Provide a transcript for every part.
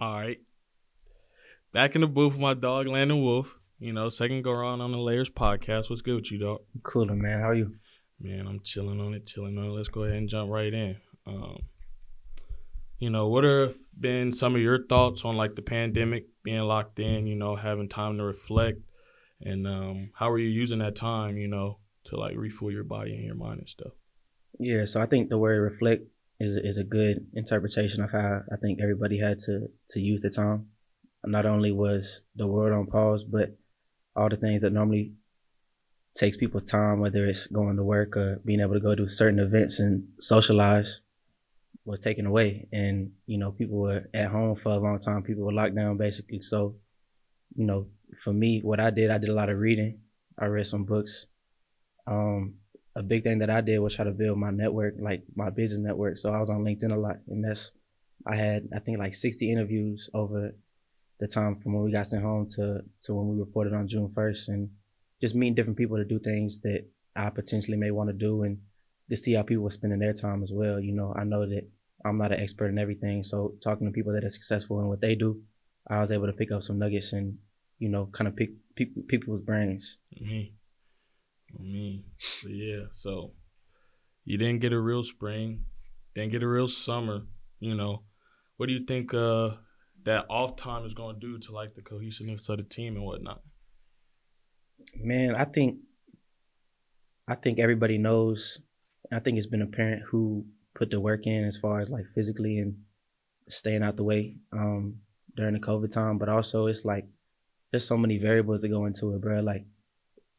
All right. Back in the booth with my dog Landon Wolf. You know, second go around on the Layers podcast. What's good with you, dog? Cooler, man. How are you? Man, I'm chilling on it, chilling on it. Let's go ahead and jump right in. Um, you know, what have been some of your thoughts on like the pandemic, being locked in, you know, having time to reflect, and um, how are you using that time, you know, to like refuel your body and your mind and stuff? Yeah, so I think the word reflect is is a good interpretation of how I think everybody had to to use the time. Not only was the world on pause, but all the things that normally takes people's time, whether it's going to work or being able to go to certain events and socialize, was taken away. And, you know, people were at home for a long time. People were locked down basically. So, you know, for me, what I did, I did a lot of reading. I read some books. Um, a big thing that I did was try to build my network, like my business network. So I was on LinkedIn a lot, and that's I had I think like 60 interviews over the time from when we got sent home to to when we reported on June 1st, and just meeting different people to do things that I potentially may want to do, and to see how people were spending their time as well. You know, I know that I'm not an expert in everything, so talking to people that are successful in what they do, I was able to pick up some nuggets and you know kind of pick, pick people's brains. Mm-hmm. Me. Me. But yeah, so you didn't get a real spring, didn't get a real summer, you know. What do you think uh that off time is gonna do to like the cohesiveness of the team and whatnot? Man, I think I think everybody knows I think it's been apparent who put the work in as far as like physically and staying out the way um during the COVID time, but also it's like there's so many variables that go into it, bro. Like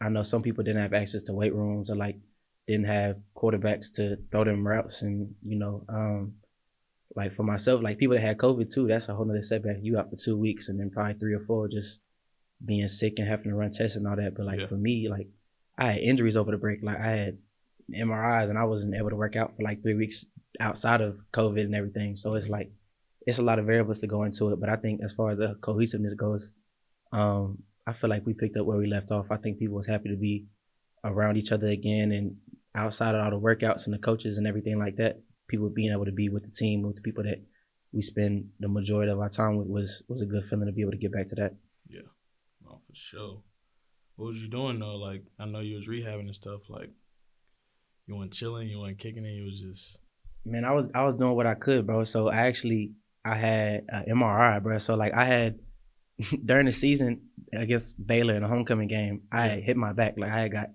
I know some people didn't have access to weight rooms or like didn't have quarterbacks to throw them routes and you know um like for myself like people that had covid too that's a whole nother setback. You out for two weeks and then probably three or four just being sick and having to run tests and all that. But like yeah. for me like i had injuries over the break. Like i had mris and i wasn't able to work out for like three weeks outside of covid and everything. So it's like it's a lot of variables to go into it. But i think as far as the cohesiveness goes um I feel like we picked up where we left off. I think people was happy to be around each other again and outside of all the workouts and the coaches and everything like that, people being able to be with the team, with the people that we spend the majority of our time with was was a good feeling to be able to get back to that. Yeah. Oh, for sure. What was you doing though? Like I know you was rehabbing and stuff. Like you weren't chilling, you weren't kicking and You was just. Man, I was I was doing what I could, bro. So I actually I had an MRI, bro. So like I had during the season against Baylor in a homecoming game, I hit my back. Like I had got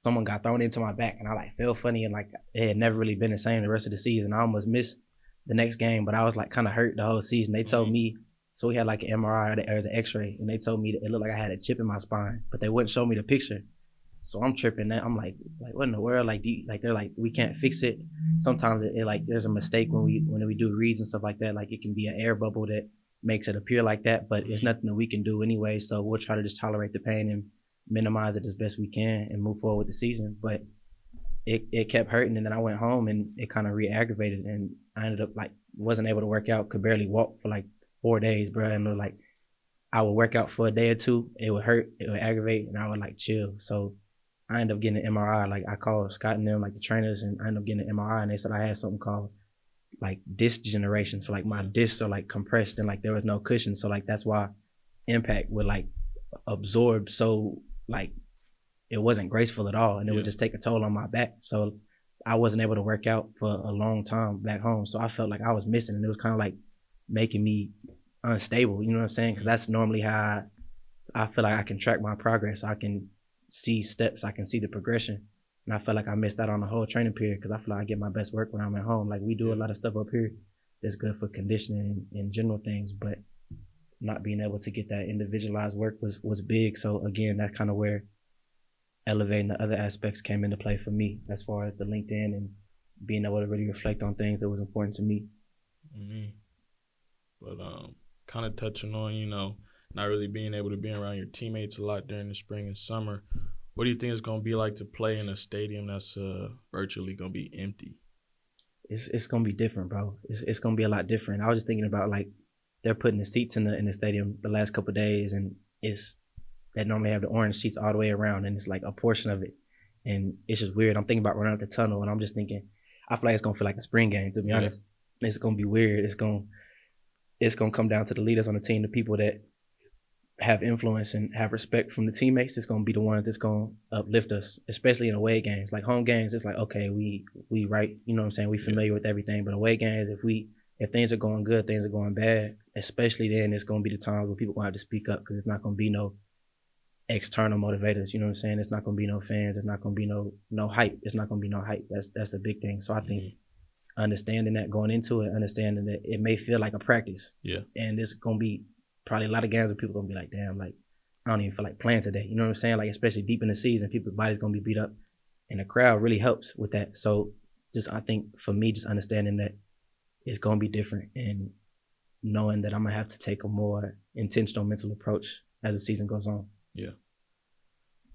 someone got thrown into my back, and I like felt funny and like it had never really been the same the rest of the season. I almost missed the next game, but I was like kind of hurt the whole season. They told mm-hmm. me so we had like an MRI or an X-ray, and they told me that it looked like I had a chip in my spine, but they wouldn't show me the picture. So I'm tripping. That I'm like, like what in the world? Like, you, like they're like, we can't fix it. Sometimes it, it, like there's a mistake when we when we do reads and stuff like that. Like it can be an air bubble that makes it appear like that, but it's mm-hmm. nothing that we can do anyway. So we'll try to just tolerate the pain and minimize it as best we can and move forward with the season. But it, it kept hurting and then I went home and it kind of re-aggravated and I ended up like wasn't able to work out, could barely walk for like four days, bro. And like I would work out for a day or two, it would hurt, it would aggravate, and I would like chill. So I ended up getting an MRI. Like I called Scott and them, like the trainers, and I ended up getting an MRI, and they said I had something called like disc generation. So like my discs are like compressed and like there was no cushion. So like that's why impact would like absorb so like it wasn't graceful at all and it yeah. would just take a toll on my back. So I wasn't able to work out for a long time back home. So I felt like I was missing and it was kind of like making me unstable. You know what I'm saying? Because that's normally how I, I feel like I can track my progress. I can see steps. I can see the progression. And I felt like I missed out on the whole training period because I feel like I get my best work when I'm at home. Like we do a lot of stuff up here that's good for conditioning and, and general things, but not being able to get that individualized work was was big. So again, that's kind of where elevating the other aspects came into play for me as far as the LinkedIn and being able to really reflect on things that was important to me. Mm-hmm. But um, kind of touching on you know not really being able to be around your teammates a lot during the spring and summer. What do you think it's gonna be like to play in a stadium that's uh, virtually gonna be empty? It's it's gonna be different, bro. It's it's gonna be a lot different. I was just thinking about like they're putting the seats in the in the stadium the last couple days, and it's they normally have the orange seats all the way around, and it's like a portion of it, and it's just weird. I'm thinking about running out the tunnel, and I'm just thinking, I feel like it's gonna feel like a spring game. To be yeah. honest, it's gonna be weird. It's gonna it's gonna come down to the leaders on the team, the people that have influence and have respect from the teammates. It's gonna be the ones that's gonna uplift us, especially in away games. Like home games, it's like okay, we we right, you know what I'm saying. We familiar with everything, but away games, if we if things are going good, things are going bad, especially then it's gonna be the times where people gonna have to speak up because it's not gonna be no external motivators. You know what I'm saying? It's not gonna be no fans. It's not gonna be no no hype. It's not gonna be no hype. That's that's the big thing. So I think mm-hmm. understanding that going into it, understanding that it may feel like a practice. Yeah. And it's gonna be probably a lot of games where people gonna be like, damn, like I don't even feel like playing today. You know what I'm saying? Like especially deep in the season, people's bodies gonna be beat up, and the crowd really helps with that. So just I think for me, just understanding that it's gonna be different and knowing that I'm gonna have to take a more intentional mental approach as the season goes on. Yeah.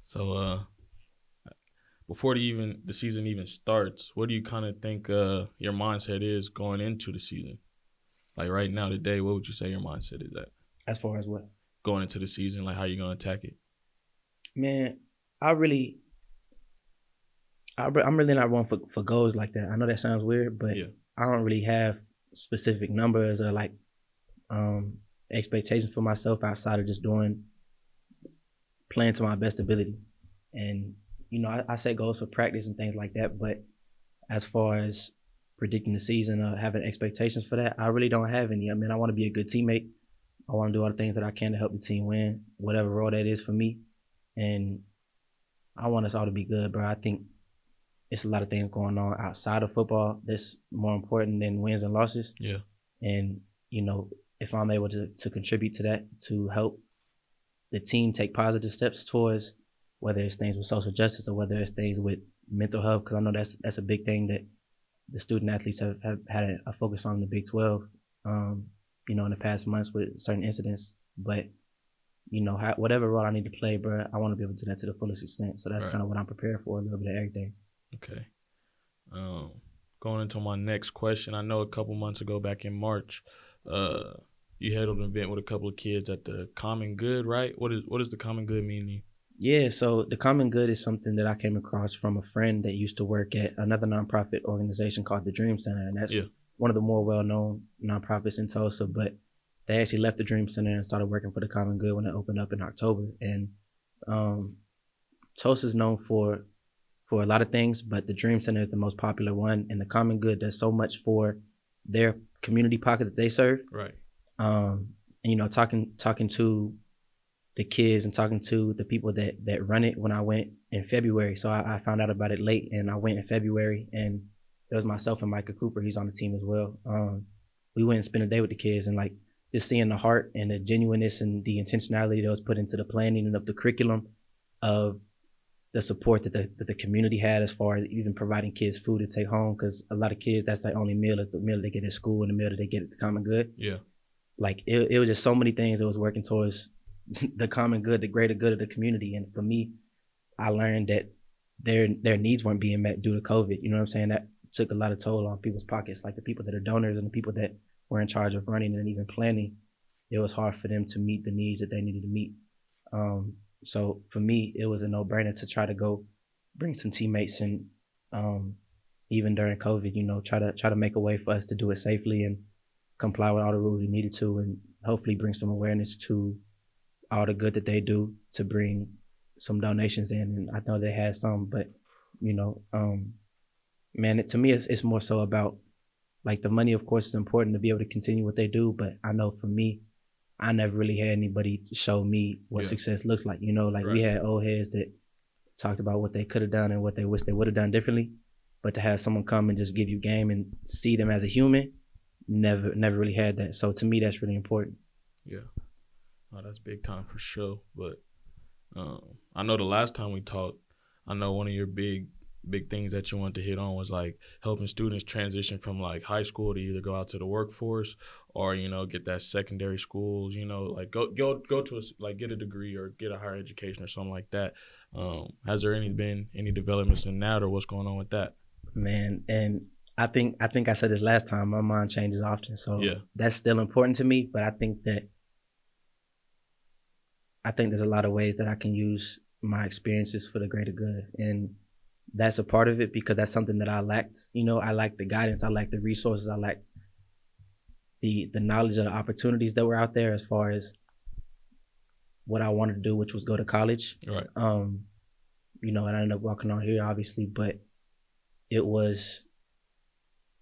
So uh before the even the season even starts, what do you kind of think uh your mindset is going into the season? Like right now today, what would you say your mindset is at? As far as what? Going into the season, like how you gonna attack it? Man, I really, I, am really not one for, for goals like that. I know that sounds weird, but yeah. I don't really have specific numbers or like um expectations for myself outside of just doing playing to my best ability. And, you know, I, I set goals for practice and things like that. But as far as predicting the season or having expectations for that, I really don't have any. I mean, I want to be a good teammate. I want to do all the things that I can to help the team win, whatever role that is for me. And I want us all to be good, bro. I think it's a lot of things going on outside of football that's more important than wins and losses. Yeah. And, you know, if I'm able to, to contribute to that, to help the team take positive steps towards whether it's things with social justice or whether it's things with mental health, because I know that's that's a big thing that the student athletes have, have had a, a focus on in the Big 12, um, you know, in the past months with certain incidents. But, you know, how, whatever role I need to play, bro, I want to be able to do that to the fullest extent. So that's right. kind of what I'm prepared for, a little bit of everything. Okay. Um, going into my next question, I know a couple months ago, back in March, uh, you held an event with a couple of kids at the Common Good, right? What is what does the Common Good mean to you? Yeah, so the Common Good is something that I came across from a friend that used to work at another nonprofit organization called the Dream Center, and that's yeah. One of the more well-known nonprofits in Tulsa. But they actually left the Dream Center and started working for the Common Good when it opened up in October. And um, Tulsa is known for for a lot of things, but the Dream Center is the most popular one, and the Common Good does so much for their community pocket that they serve. Right um, and, you know, talking talking to the kids and talking to the people that that run it when I went in February. So I, I found out about it late, and I went in February, and it was myself and Micah Cooper. He's on the team as well. Um, we went and spent a day with the kids, and like just seeing the heart and the genuineness and the intentionality that was put into the planning and of the curriculum of the support that the, that the community had as far as even providing kids food to take home because a lot of kids that's their only meal is the meal they get at school and the meal that they get at the common good yeah like it, it was just so many things that was working towards the common good, the greater good of the community. And for me, I learned that their their needs weren't being met due to COVID. You know what I'm saying? That took a lot of toll on people's pockets, like the people that are donors and the people that were in charge of running and even planning. It was hard for them to meet the needs that they needed to meet. Um, so for me, it was a no brainer to try to go bring some teammates and um, even during COVID, you know, try to try to make a way for us to do it safely and comply with all the rules we needed to, and hopefully bring some awareness to all the good that they do to bring some donations in. And I know they had some, but you know, um, man, it, to me, it's, it's more so about like the money. Of course, is important to be able to continue what they do, but I know for me, I never really had anybody show me what yeah. success looks like. You know, like right. we had old heads that talked about what they could have done and what they wish they would have done differently. But to have someone come and just give you game and see them as a human, never never really had that. So to me, that's really important. Yeah, oh, that's big time for sure. But um, I know the last time we talked, I know one of your big big things that you wanted to hit on was like helping students transition from like high school to either go out to the workforce or you know get that secondary schools you know like go go go to a, like get a degree or get a higher education or something like that um, has there any been any developments in that or what's going on with that man and I think I think I said this last time. My mind changes often, so yeah. that's still important to me. But I think that I think there's a lot of ways that I can use my experiences for the greater good, and that's a part of it because that's something that I lacked. You know, I lacked the guidance, I lacked the resources, I lacked the the knowledge of the opportunities that were out there as far as what I wanted to do, which was go to college. Right. Um, you know, and I ended up walking on here, obviously, but it was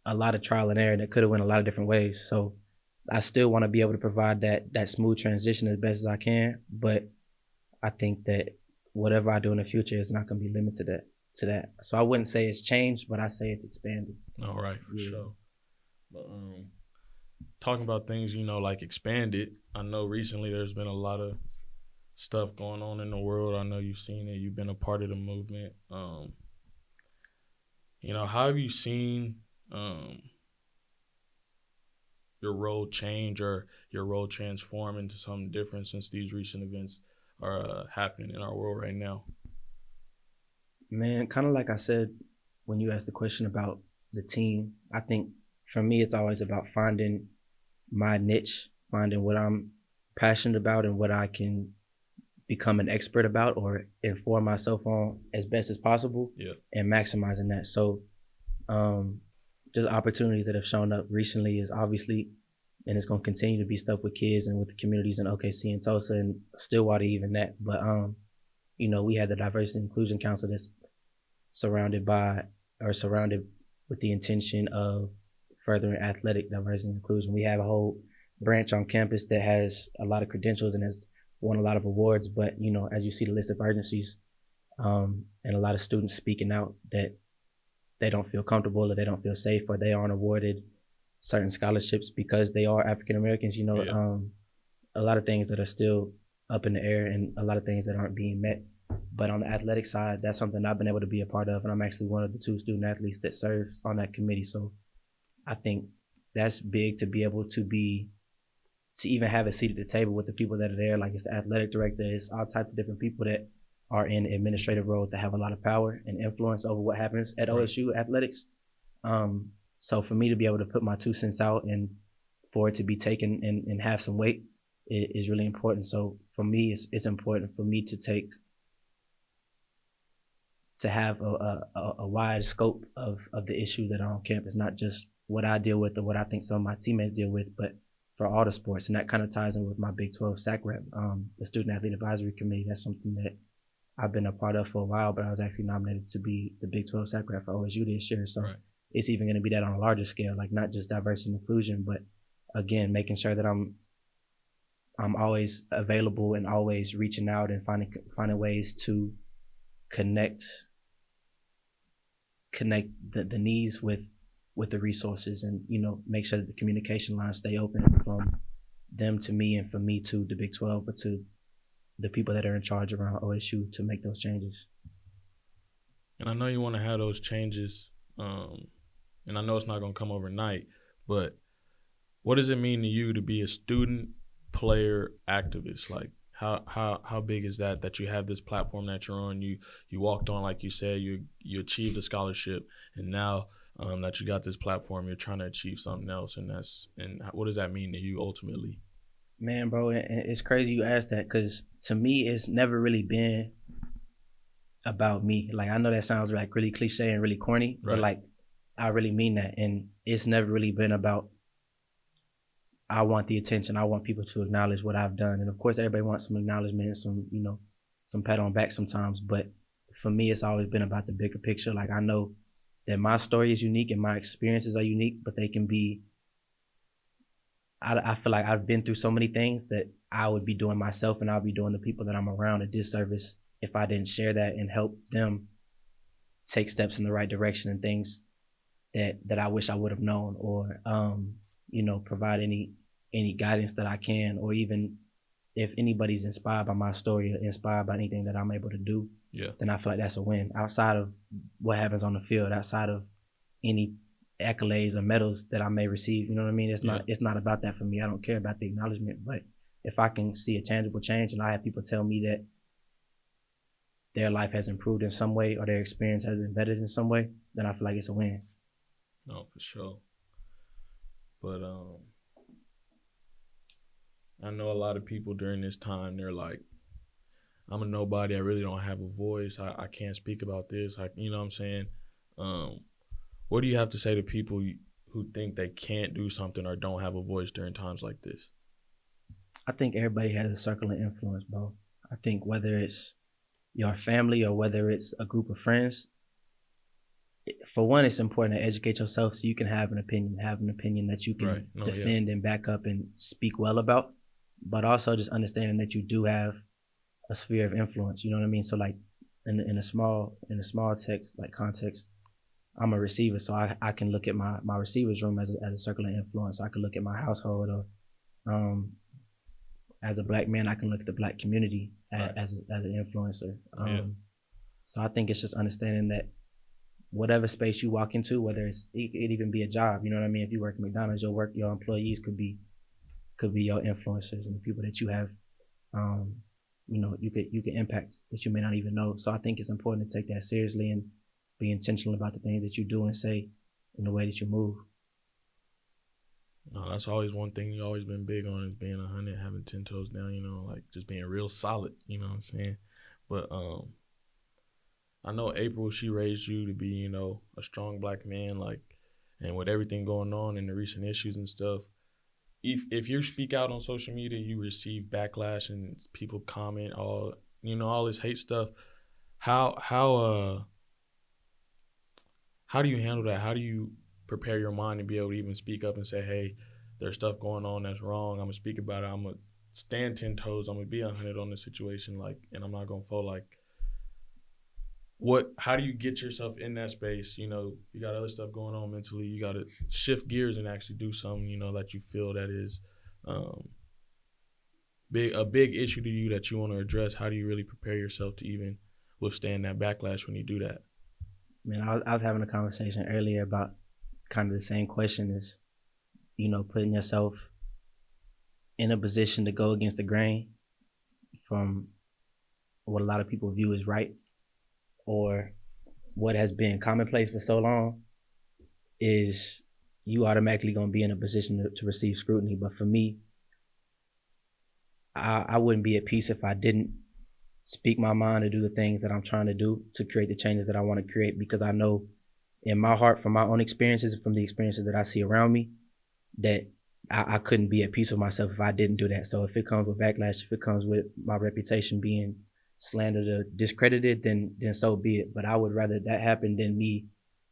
a lot of trial and error, and it could have went a lot of different ways. So I still want to be able to provide that that smooth transition as best as I can, but I think that whatever I do in the future is not going to be limited to that. To that, so I wouldn't say it's changed, but I say it's expanded. All right, for Yeah. sure. But um, talking about things, you know, like expanded. I know recently there's been a lot of stuff going on in the world. I know you've seen it. You've been a part of the movement. Um, you know, how have you seen um your role change or your role transform into something different since these recent events are uh, happening in our world right now? Man, kind of like I said when you asked the question about the team, I think for me it's always about finding my niche, finding what I'm passionate about and what I can become an expert about or inform myself on as best as possible Yeah. and maximizing that. So um just opportunities that have shown up recently is obviously and it's gonna continue to be stuff with kids and with the communities in OKC and Tulsa and Stillwater even that. But um, you know, we had the diversity and inclusion council that's surrounded by or surrounded with the intention of furthering athletic diversity and inclusion. We have a whole branch on campus that has a lot of credentials and has won a lot of awards. But you know, as you see the list of urgencies, um, and a lot of students speaking out that they don't feel comfortable or they don't feel safe or they aren't awarded certain scholarships because they are African Americans. You know, Yeah. um, a lot of things that are still up in the air and a lot of things that aren't being met. But on the athletic side, that's something I've been able to be a part of, and I'm actually one of the two student athletes that serves on that committee. So I think that's big to be able to be to even have a seat at the table with the people that are there. Like it's the athletic director, it's all types of different people that are in administrative roles that have a lot of power and influence over what happens at Right. OSU athletics. Um, so for me to be able to put my two cents out and for it to be taken and, and have some weight is really important. So for me, it's, it's important for me to take to have a, a, a- wide scope of, of the issues that are on campus, not just what I deal with or what I think some of my teammates deal with, but for all the sports. And that kind of ties in with my Big 12 SAC rep, um, the Student Athlete Advisory Committee. That's something that I've been a part of for a while, but I was actually nominated to be the Big 12 SAC rep for OSU this year. So Right. it's even going to be that on a larger scale, like not just diversity and inclusion, but again, making sure that I'm I'm always available and always reaching out and finding finding ways to connect connect the, the needs with with the resources and you know make sure that the communication lines stay open from them to me and from me to the Big 12 or to the people that are in charge around OSU to make those changes. And I know you want to have those changes, um, and I know it's not going to come overnight. But what does it mean to you to be a student, player, activist? Like, how how how big is that? That you have this platform that you're on. You you walked on, like you said, you you achieved a scholarship, and now um, that you got this platform, you're trying to achieve something else. And that's and what does that mean to you ultimately? Man, bro, it's crazy you asked that because to me, it's never really been about me. Like, I know that sounds like really cliche and really corny, Right. but like, I really mean that. And it's never really been about, I want the attention. I want people to acknowledge what I've done. And of course, everybody wants some acknowledgement and some, you know, some pat on back sometimes. But for me, it's always been about the bigger picture. Like, I know that my story is unique and my experiences are unique, but they can be I, I feel like I've been through so many things that I would be doing myself and I'll be doing the people that I'm around a disservice if I didn't share that and help them take steps in the right direction and things that that I wish I would have known or um, you know provide any any guidance that I can or even if anybody's inspired by my story or inspired by anything that I'm able to do Yeah. then I feel like that's a win outside of what happens on the field outside of any accolades or medals that I may receive. You know what I mean? It's not it's not about that for me. I don't care about the acknowledgement, but if I can see a tangible change and I have people tell me that their life has improved in some way or their experience has been better in some way, then I feel like it's a win. No, for sure. But um I know a lot of people during this time they're like, I'm a nobody, I really don't have a voice. I, I can't speak about this. I you know what I'm saying? Um what do you have to say to people who think they can't do something or don't have a voice during times like this? I think everybody has a circle of influence, bro. I think whether it's your family or whether it's a group of friends, for one, it's important to educate yourself so you can have an opinion, have an opinion that you can right. no, defend yeah. and back up and speak well about. But also just understanding that you do have a sphere of influence. You know what I mean? So like in in a small in a small text like context, I'm a receiver, so I, I can look at my my receiver's room as a, as a circle of influence. I can look at my household or um, as a black man, I can look at the black community right. as as, as an influencer. Um, yeah. So I think it's just understanding that whatever space you walk into, whether it's it could even be a job, you know what I mean. If you work at McDonald's, your work your employees could be could be your influencers and the people that you have, um, you know, you could you could impact that you may not even know. So I think it's important to take that seriously and be intentional about the things that you do and say in the way that you move. No, that's always one thing you've always been big on is being a hundred, having ten toes down. You know, like just being real solid. You know what I'm saying? But um, I know April. She raised you to be, you know, a strong black man. Like, and with everything going on and the recent issues and stuff, if if you speak out on social media, you receive backlash and people comment all, you know, all this hate stuff. How how uh how do you handle that? How do you prepare your mind to be able to even speak up and say, hey, there's stuff going on that's wrong. I'm gonna speak about it. I'm gonna stand ten toes. I'm gonna be hundred on this situation, like, and I'm not gonna fall like. What? How do you get yourself in that space? You know, you got other stuff going on mentally. You got to shift gears and actually do something. You know that you feel that is, um, big a big issue to you that you want to address. How do you really prepare yourself to even withstand that backlash when you do that? Man, I was, I was having a conversation earlier about kind of the same question is, you know, putting yourself in a position to go against the grain from what a lot of people view as right or what has been commonplace for so long is you automatically going to be in a position to, to receive scrutiny. But for me, I, I wouldn't be at peace if I didn't speak my mind to do the things that I'm trying to do to create the changes that I want to create because I know in my heart from my own experiences and from the experiences that I see around me that I, I, couldn't be at peace with myself if I didn't do that. So if it comes with backlash, if it comes with my reputation being slandered or discredited, then then so be it. But I would rather that happen than me.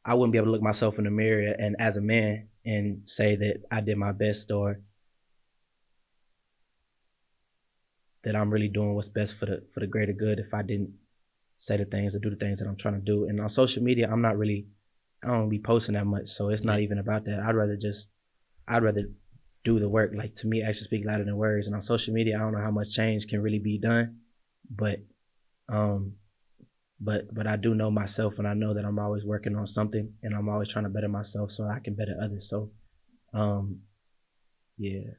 I wouldn't be able to look myself in the mirror and as a man and say that I did my best or that I'm really doing what's best for the for the greater good if I didn't say the things or do the things that I'm trying to do. And on social media, I'm not really I don't be posting that much, so it's not even about that. I'd rather just, I'd rather do the work. Like to me, actions speak louder than words. And on social media, I don't know how much change can really be done, but, um, but but I do know myself, and I know that I'm always working on something, and I'm always trying to better myself so I can better others. So, um, yeah.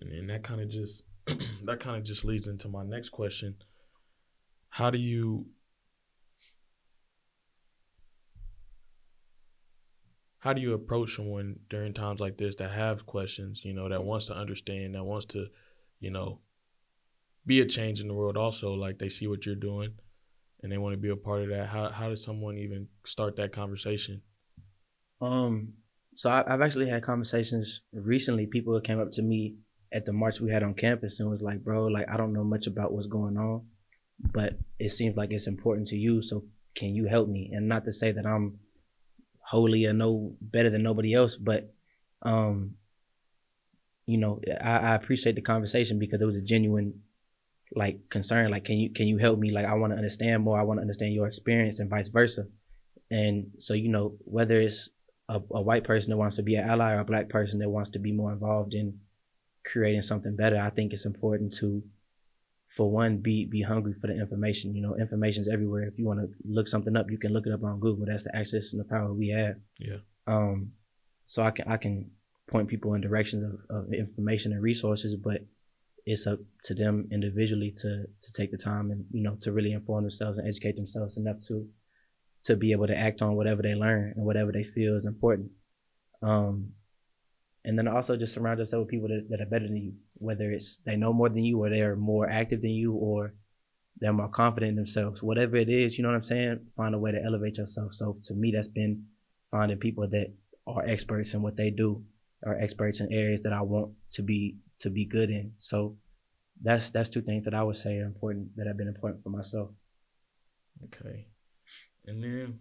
And that kind of just that kind of just leads into my next question. How do you how do you approach someone during times like this that have questions, you know, that wants to understand, that wants to, you know, be a change in the world also, like they see what you're doing and they want to be a part of that. How how does someone even start that conversation? Um so I, have actually had conversations recently. People came up to me at the march we had on campus and was like, "Bro, like I don't know much about what's going on, but it seems like it's important to you. So can you help me?" And not to say that I'm holy or no better than nobody else, but um, you know, I, I appreciate the conversation because it was a genuine like concern. Like, can you can you help me? Like, I want to understand more. I want to understand your experience and vice versa. And so, you know, whether it's a, a white person that wants to be an ally or a black person that wants to be more involved in creating something better, I think it's important to for one, be be hungry for the information. You know, information's everywhere. If you want to look something up, you can look it up on Google. That's the access and the power we have. Yeah. Um, so I can I can point people in directions of, of information and resources, but it's up to them individually to to take the time and you know to really inform themselves and educate themselves enough to to be able to act on whatever they learn and whatever they feel is important. Um, and then also just surround yourself with people that, that are better than you, whether it's they know more than you or they're more active than you or they're more confident in themselves. Whatever it is, you know what I'm saying? Find a way to elevate yourself. So to me, that's been finding people that are experts in what they do, are experts in areas that I want to be to be good in. So that's that's two things that I would say are important that have been important for myself. Okay. And then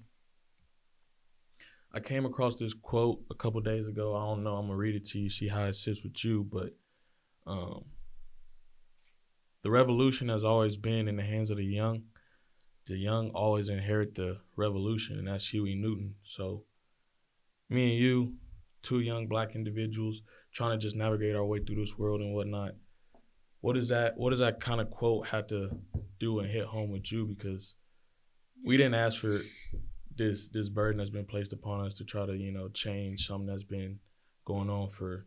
I came across this quote a couple days ago. I don't know. I'm gonna read it to you, see how it sits with you. But um, the revolution has always been in the hands of the young. The young always inherit the revolution, and that's Huey Newton. So, me and you, two young black individuals, trying to just navigate our way through this world and whatnot. What does that? What does that kind of quote have to do and hit home with you? Because we didn't ask for this this burden that's been placed upon us to try to you know change something that's been going on for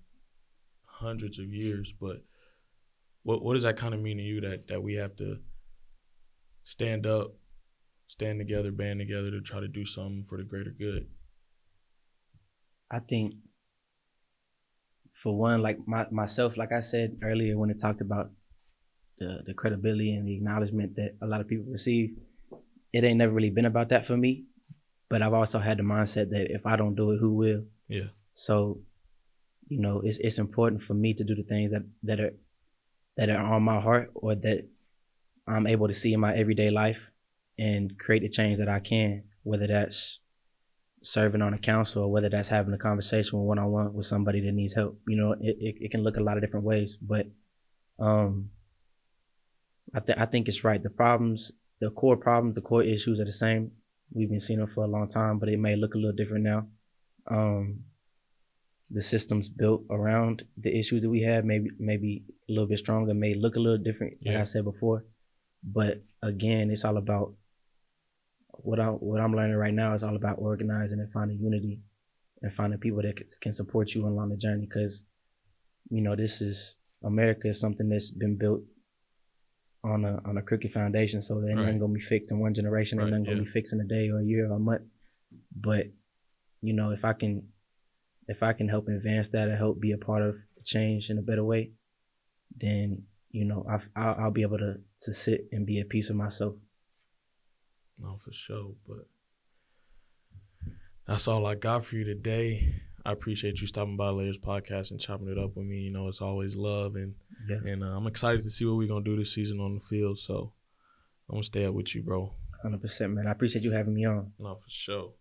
hundreds of years. But what what does that kind of mean to you that that we have to stand up, stand together, band together to try to do something for the greater good? I think for one, like my, myself, like I said earlier when it talked about the the credibility and the acknowledgement that a lot of people receive, it ain't never really been about that for me. But I've also had the mindset that if I don't do it, who will? Yeah. So, you know, it's it's important for me to do the things that that are that are on my heart or that I'm able to see in my everyday life and create the change that I can, whether that's serving on a council or whether that's having a conversation one on one with somebody that needs help. You know, it, it, it, can look a lot of different ways, but um, I think I think it's right. The problems, the core problems, the core issues are the same. We've been seeing them for a long time, but it may look a little different now. Um, the systems built around the issues that we have maybe maybe a little bit stronger, may look a little different, like I said before. But again, it's all about what I what I'm learning right now is all about organizing and finding unity and finding people that can support you along the journey. Because you know this is America is something that's been built on a on a crooked foundation. So right. ain't gonna be fixed in one generation. Right, ain't yeah. gonna be fixed in a day or a year or a month. But you know, if I can if I can help advance that or help be a part of the change in a better way, then you know I I'll, I'll be able to to sit and be at peace with myself. No, for sure. But that's all I got for you today. I appreciate you stopping by Layers Podcast and chopping it up with me. You know, it's always love, and yeah. and uh, I'm excited to see what we're gonna do this season on the field. So I'm gonna stay up with you, bro. Hundred percent, man. I appreciate you having me on. No, for sure.